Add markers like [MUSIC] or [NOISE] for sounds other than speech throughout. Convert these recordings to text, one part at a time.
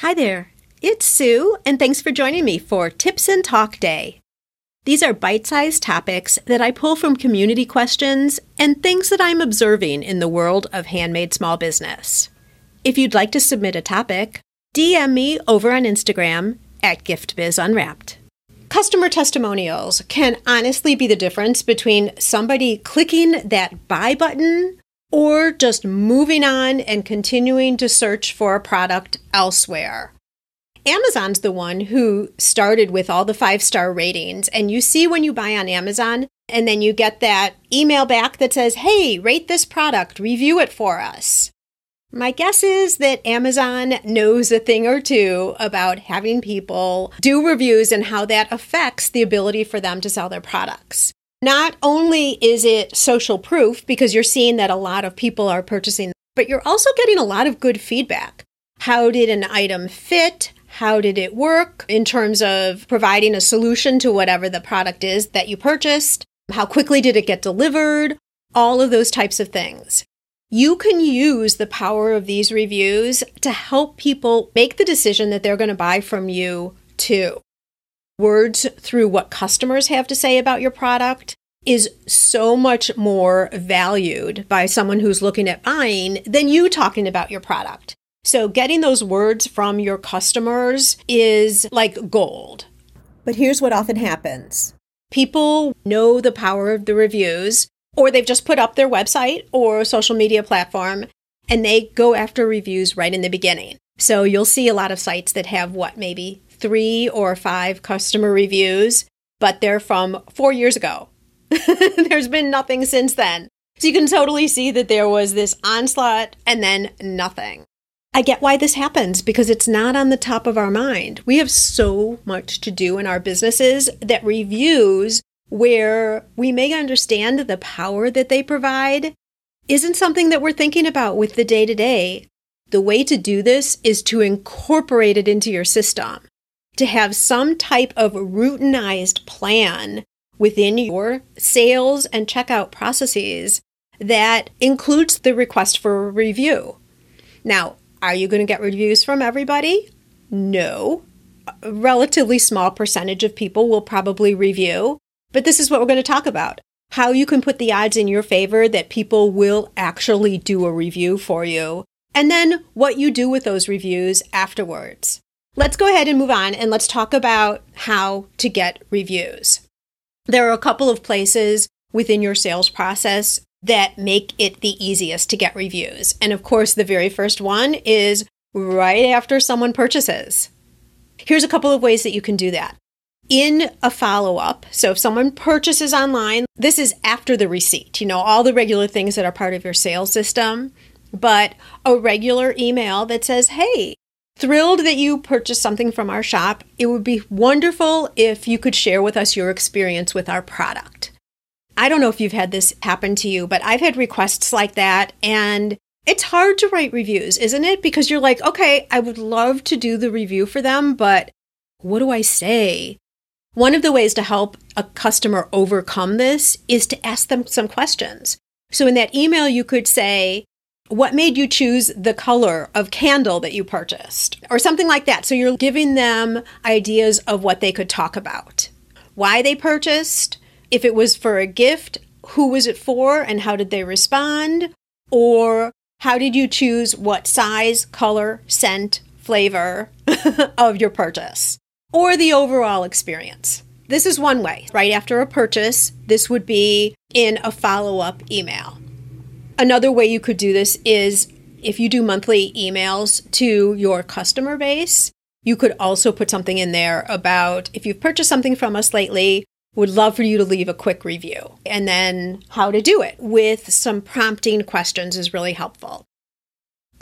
Hi there, it's Sue, and thanks for joining me for Tips and Talk Day. These are bite sized topics that I pull from community questions and things that I'm observing in the world of handmade small business. If you'd like to submit a topic, DM me over on Instagram at GiftBizUnwrapped. Customer testimonials can honestly be the difference between somebody clicking that buy button or just moving on and continuing to search for a product elsewhere. Amazon's the one who started with all the five star ratings. And you see when you buy on Amazon, and then you get that email back that says, hey, rate this product, review it for us. My guess is that Amazon knows a thing or two about having people do reviews and how that affects the ability for them to sell their products. Not only is it social proof because you're seeing that a lot of people are purchasing, but you're also getting a lot of good feedback. How did an item fit? How did it work in terms of providing a solution to whatever the product is that you purchased? How quickly did it get delivered? All of those types of things. You can use the power of these reviews to help people make the decision that they're going to buy from you too words through what customers have to say about your product is so much more valued by someone who's looking at buying than you talking about your product. So, getting those words from your customers is like gold. But here's what often happens people know the power of the reviews, or they've just put up their website or social media platform and they go after reviews right in the beginning. So, you'll see a lot of sites that have what, maybe three or five customer reviews, but they're from four years ago. [LAUGHS] There's been nothing since then. So you can totally see that there was this onslaught and then nothing. I get why this happens because it's not on the top of our mind. We have so much to do in our businesses that reviews, where we may understand the power that they provide, isn't something that we're thinking about with the day to day. The way to do this is to incorporate it into your system to have some type of routinized plan within your sales and checkout processes that includes the request for review. Now, are you going to get reviews from everybody? No. A relatively small percentage of people will probably review, but this is what we're going to talk about. How you can put the odds in your favor that people will actually do a review for you, and then what you do with those reviews afterwards. Let's go ahead and move on and let's talk about how to get reviews. There are a couple of places within your sales process that make it the easiest to get reviews. And of course, the very first one is right after someone purchases. Here's a couple of ways that you can do that. In a follow up, so if someone purchases online, this is after the receipt, you know, all the regular things that are part of your sales system, but a regular email that says, hey, Thrilled that you purchased something from our shop. It would be wonderful if you could share with us your experience with our product. I don't know if you've had this happen to you, but I've had requests like that and it's hard to write reviews, isn't it? Because you're like, okay, I would love to do the review for them, but what do I say? One of the ways to help a customer overcome this is to ask them some questions. So in that email, you could say, what made you choose the color of candle that you purchased? Or something like that. So you're giving them ideas of what they could talk about. Why they purchased if it was for a gift who was it for and how did they respond? Or how did you choose what size color scent flavor [LAUGHS] of your purchase? Or the overall experience. This is one way right? After a purchase this would be in a follow-up email Another way you could do this is if you do monthly emails to your customer base, you could also put something in there about if you've purchased something from us lately, would love for you to leave a quick review. And then how to do it with some prompting questions is really helpful.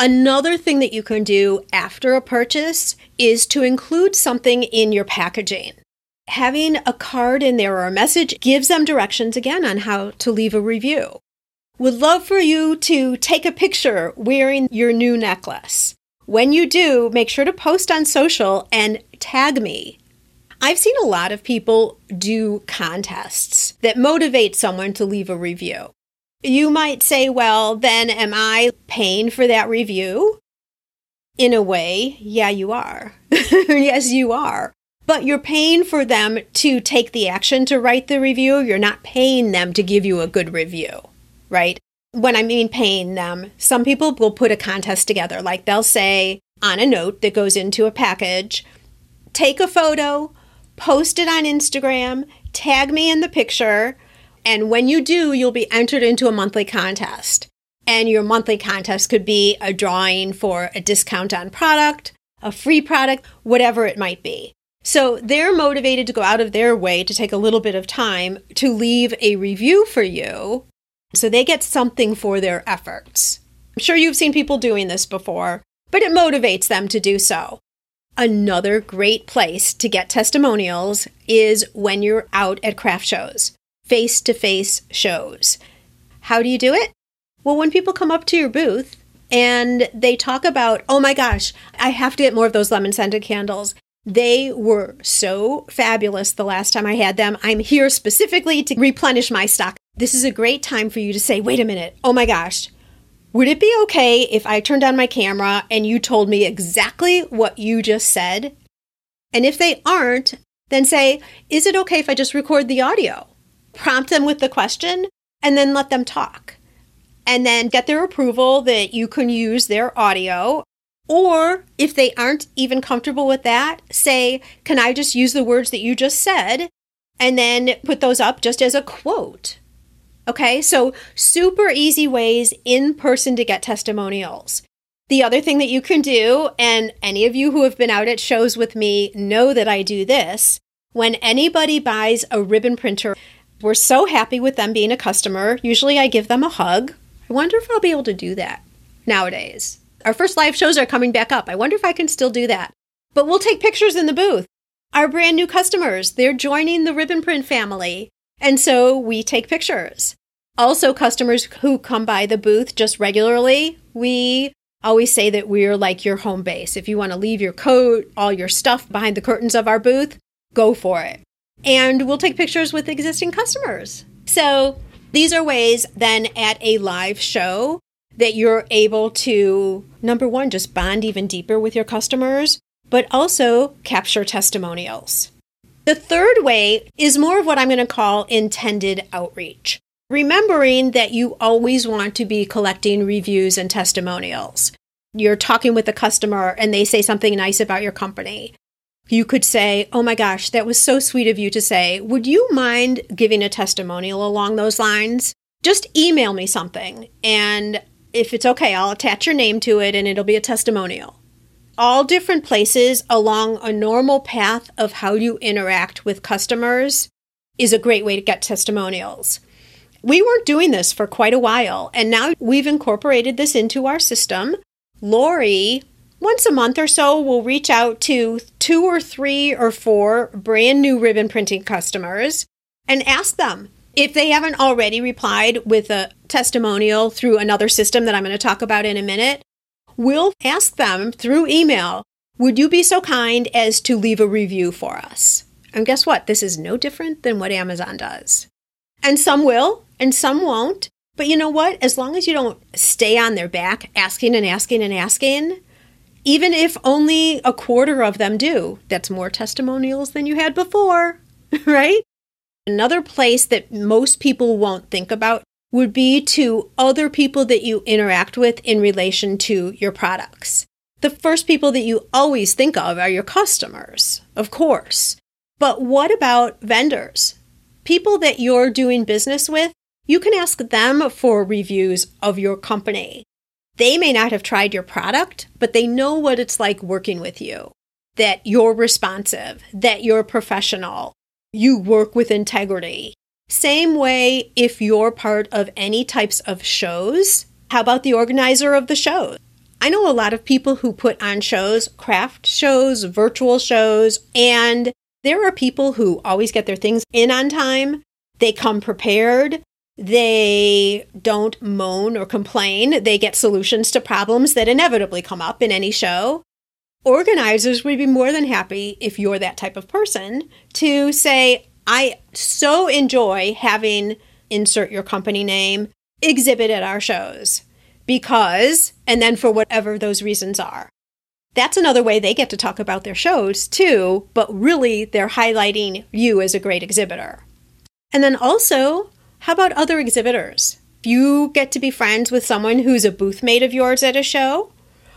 Another thing that you can do after a purchase is to include something in your packaging. Having a card in there or a message gives them directions again on how to leave a review. Would love for you to take a picture wearing your new necklace. When you do, make sure to post on social and tag me. I've seen a lot of people do contests that motivate someone to leave a review. You might say, well, then am I paying for that review? In a way, yeah, you are. [LAUGHS] yes, you are. But you're paying for them to take the action to write the review. You're not paying them to give you a good review, right? When I mean paying them, some people will put a contest together. Like they'll say on a note that goes into a package, take a photo, post it on Instagram, tag me in the picture, and when you do, you'll be entered into a monthly contest. And your monthly contest could be a drawing for a discount on product, a free product, whatever it might be. So they're motivated to go out of their way to take a little bit of time to leave a review for you. So they get something for their efforts. I'm sure you've seen people doing this before, but it motivates them to do so. Another great place to get testimonials is when you're out at craft shows, face to face shows. How do you do it? Well, when people come up to your booth and they talk about, oh my gosh, I have to get more of those lemon scented candles. They were so fabulous the last time I had them. I'm here specifically to replenish my stock. This is a great time for you to say, wait a minute, oh my gosh, would it be okay if I turned on my camera and you told me exactly what you just said? And if they aren't, then say, is it okay if I just record the audio? Prompt them with the question and then let them talk and then get their approval that you can use their audio. Or if they aren't even comfortable with that, say, Can I just use the words that you just said? And then put those up just as a quote. Okay, so super easy ways in person to get testimonials. The other thing that you can do, and any of you who have been out at shows with me know that I do this, when anybody buys a ribbon printer, we're so happy with them being a customer. Usually I give them a hug I wonder if I'll be able to do that nowadays. Our first live shows are coming back up. I wonder if I can still do that. But we'll take pictures in the booth. Our brand new customers, they're joining the Ribbon Print family. And so we take pictures. Also, customers who come by the booth just regularly, we always say that we're like your home base. If you want to leave your coat, all your stuff behind the curtains of our booth, go for it. And we'll take pictures with existing customers. So these are ways then at a live show that you're able to, number one, just bond even deeper with your customers, but also capture testimonials. The third way is more of what I'm going to call intended outreach. Remembering that you always want to be collecting reviews and testimonials. You're talking with a customer and they say something nice about your company you could say, Oh my gosh, that was so sweet of you to say. Would you mind giving a testimonial along those lines? Just email me something. And if it's okay, I'll attach your name to it and it'll be a testimonial. All different places along a normal path of how you interact with customers is a great way to get testimonials. We weren't doing this for quite a while, and now we've incorporated this into our system. Lori once a month or so, we'll reach out to two or three or four brand new ribbon printing customers and ask them if they haven't already replied with a testimonial through another system that I'm going to talk about in a minute. We'll ask them through email, would you be so kind as to leave a review for us? And guess what? This is no different than what Amazon does. And some will, and some won't. But you know what? As long as you don't stay on their back asking and asking and asking, even if only a quarter of them do, that's more testimonials than you had before, [LAUGHS] right? Another place that most people won't think about would be to other people that you interact with in relation to your products. The first people that you always think of are your customers, of course. But what about vendors? People that you're doing business with, you can ask them for reviews of your company. They may not have tried your product, but they know what it's like working with you. That you're responsive, that you're professional, you work with integrity. Same way if you're part of any types of shows. How about the organizer of the show? I know a lot of people who put on shows, craft shows, virtual shows, and there are people who always get their things in on time. They come prepared. They don't moan or complain. They get solutions to problems that inevitably come up in any show. Organizers would be more than happy if you're that type of person to say, I so enjoy having insert your company name exhibit at our shows because, and then for whatever those reasons are. That's another way they get to talk about their shows too, but really they're highlighting you as a great exhibitor. And then also, how about other exhibitors? If you get to be friends with someone who's a booth mate of yours at a show,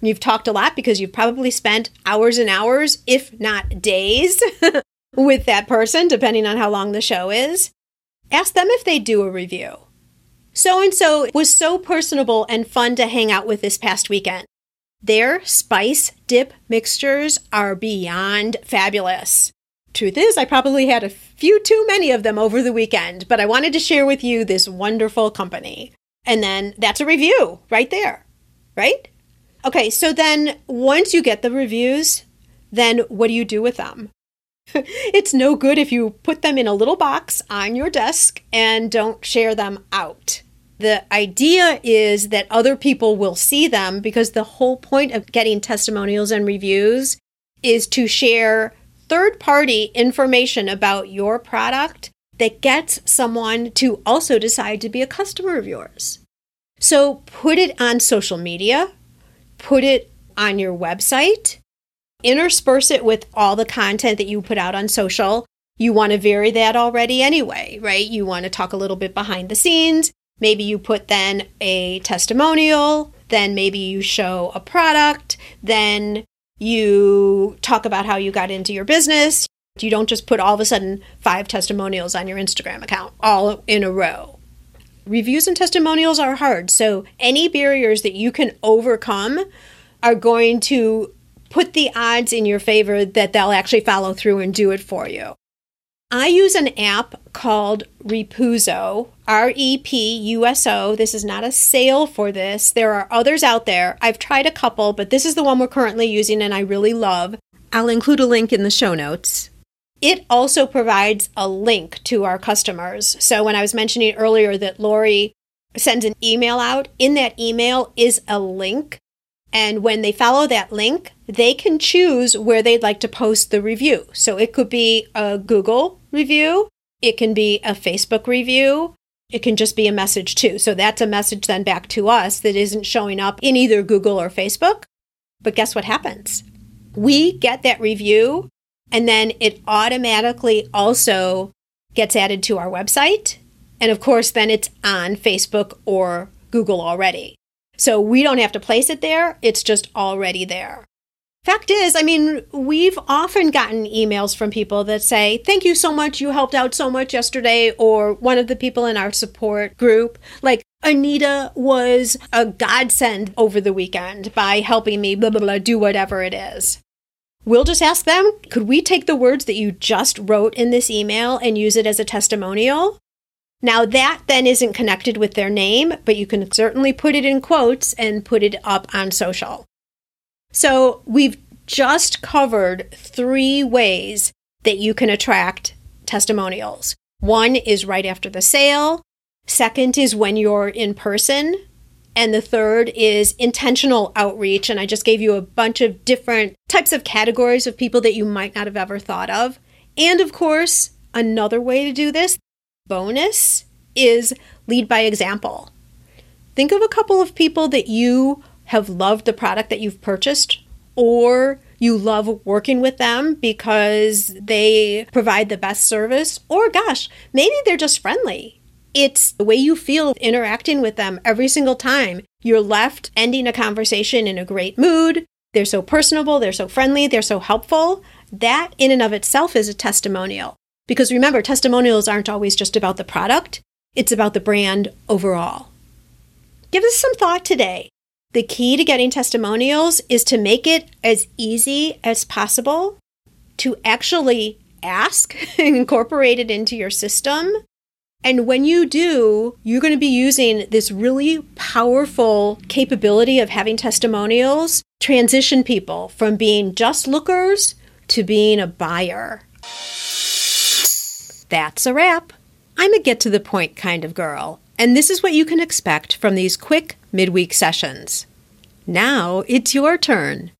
you've talked a lot because you've probably spent hours and hours, if not days, [LAUGHS] with that person, depending on how long the show is. Ask them if they do a review. So and so was so personable and fun to hang out with this past weekend. Their spice dip mixtures are beyond fabulous. Truth is, I probably had a few too many of them over the weekend, but I wanted to share with you this wonderful company. And then that's a review right there, right? Okay, so then once you get the reviews, then what do you do with them? [LAUGHS] it's no good if you put them in a little box on your desk and don't share them out. The idea is that other people will see them because the whole point of getting testimonials and reviews is to share third party information about your product that gets someone to also decide to be a customer of yours. So put it on social media, put it on your website, intersperse it with all the content that you put out on social. You want to vary that already anyway, right? You want to talk a little bit behind the scenes. Maybe you put then a testimonial, then maybe you show a product, then you talk about how you got into your business. You don't just put all of a sudden five testimonials on your Instagram account all in a row. Reviews and testimonials are hard, so any barriers that you can overcome are going to put the odds in your favor that they'll actually follow through and do it for you. I use an app called Repuso, R E P U S O. This is not a sale for this. There are others out there. I've tried a couple, but this is the one we're currently using and I really love. I'll include a link in the show notes. It also provides a link to our customers. So when I was mentioning earlier that Lori sends an email out, in that email is a link and when they follow that link, they can choose where they'd like to post the review. So it could be a Google review, it can be a Facebook review, it can just be a message too. So that's a message then back to us that isn't showing up in either Google or Facebook. But guess what happens? We get that review and then it automatically also gets added to our website. And of course, then it's on Facebook or Google already. So we don't have to place it there, it's just already there. Fact is, I mean, we've often gotten emails from people that say, Thank you so much, you helped out so much yesterday, or one of the people in our support group, like, Anita was a godsend over the weekend by helping me, blah, blah, blah, do whatever it is. We'll just ask them, could we take the words that you just wrote in this email and use it as a testimonial? Now, that then isn't connected with their name, but you can certainly put it in quotes and put it up on social. So, we've just covered three ways that you can attract testimonials. One is right after the sale, second is when you're in person, and the third is intentional outreach. And I just gave you a bunch of different types of categories of people that you might not have ever thought of. And of course, another way to do this bonus is lead by example. Think of a couple of people that you have loved the product that you've purchased, or you love working with them because they provide the best service, or gosh, maybe they're just friendly. It's the way you feel interacting with them every single time. You're left ending a conversation in a great mood. They're so personable, they're so friendly, they're so helpful. That, in and of itself, is a testimonial. Because remember, testimonials aren't always just about the product, it's about the brand overall. Give us some thought today. The key to getting testimonials is to make it as easy as possible to actually ask and [LAUGHS] incorporate it into your system. And when you do, you're going to be using this really powerful capability of having testimonials transition people from being just lookers to being a buyer. That's a wrap. I'm a get to the point kind of girl, and this is what you can expect from these quick midweek sessions. Now it's your turn.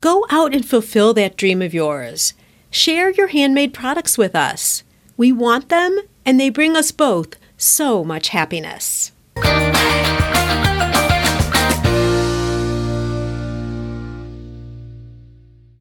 Go out and fulfill that dream of yours. Share your handmade products with us. We want them, and they bring us both so much happiness.